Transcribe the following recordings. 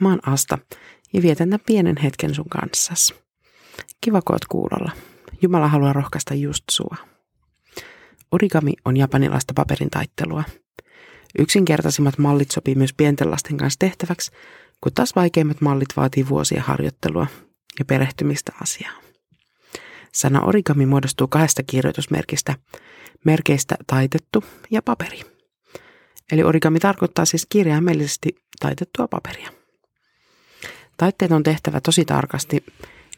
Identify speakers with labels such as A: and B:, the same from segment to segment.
A: Mä oon Asta ja vietän tämän pienen hetken sun kanssas. Kiva, kun oot kuulolla. Jumala haluaa rohkaista just sua. Origami on japanilaista paperin taittelua. Yksinkertaisimmat mallit sopii myös pienten lasten kanssa tehtäväksi, kun taas vaikeimmat mallit vaatii vuosia harjoittelua ja perehtymistä asiaan. Sana origami muodostuu kahdesta kirjoitusmerkistä, merkeistä taitettu ja paperi. Eli origami tarkoittaa siis kirjaimellisesti taitettua paperia. Taitteet on tehtävä tosi tarkasti,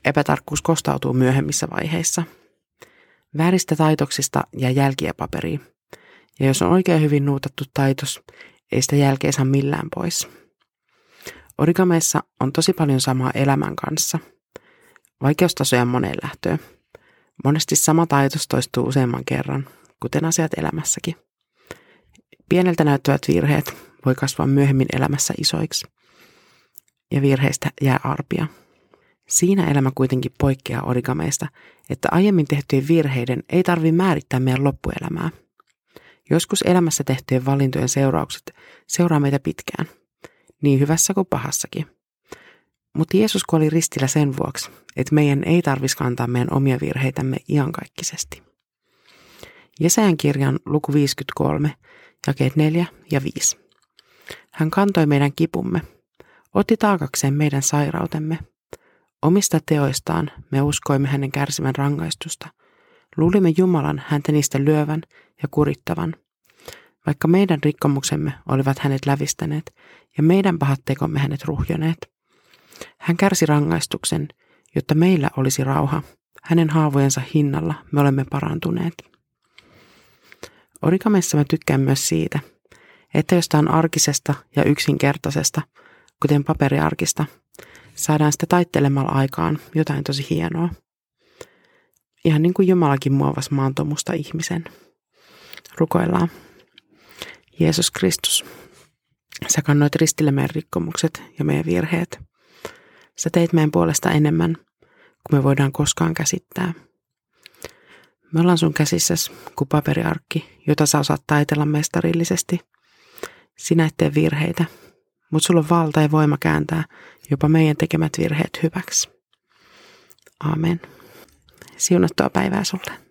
A: epätarkkuus kostautuu myöhemmissä vaiheissa. Vääristä taitoksista ja jälkiä paperiin. Ja jos on oikein hyvin nuutattu taitos, ei sitä jälkeä saa millään pois. Origameissa on tosi paljon samaa elämän kanssa. Vaikeustasoja moneen lähtöön. Monesti sama taitos toistuu useamman kerran, kuten asiat elämässäkin. Pieneltä näyttävät virheet voi kasvaa myöhemmin elämässä isoiksi. Ja virheistä jää arpia. Siinä elämä kuitenkin poikkeaa origameista, että aiemmin tehtyjen virheiden ei tarvitse määrittää meidän loppuelämää. Joskus elämässä tehtyjen valintojen seuraukset seuraa meitä pitkään, niin hyvässä kuin pahassakin. Mutta Jeesus kuoli ristillä sen vuoksi, että meidän ei tarvitsisi kantaa meidän omia virheitämme iankaikkisesti. Jesajan kirjan luku 53, jakeet 4 ja 5. Hän kantoi meidän kipumme, otti taakakseen meidän sairautemme. Omista teoistaan me uskoimme hänen kärsivän rangaistusta. Luulimme Jumalan häntä niistä lyövän ja kurittavan. Vaikka meidän rikkomuksemme olivat hänet lävistäneet ja meidän pahat tekomme hänet ruhjoneet. Hän kärsi rangaistuksen, jotta meillä olisi rauha. Hänen haavojensa hinnalla me olemme parantuneet. Orikamessa mä tykkään myös siitä, että jostain arkisesta ja yksinkertaisesta, kuten paperiarkista, saadaan sitä taittelemalla aikaan jotain tosi hienoa. Ihan niin kuin Jumalakin muovasi maantomusta ihmisen. Rukoillaan. Jeesus Kristus, sä kannoit ristille meidän rikkomukset ja meidän virheet. Sä teit meidän puolesta enemmän kuin me voidaan koskaan käsittää. Me ollaan sun käsissäs kuin paperiarkki, jota sä osaat taitella mestarillisesti. Sinä et tee virheitä, mutta sulla on valta ja voima kääntää jopa meidän tekemät virheet hyväksi. Amen. Siunattua päivää sulle.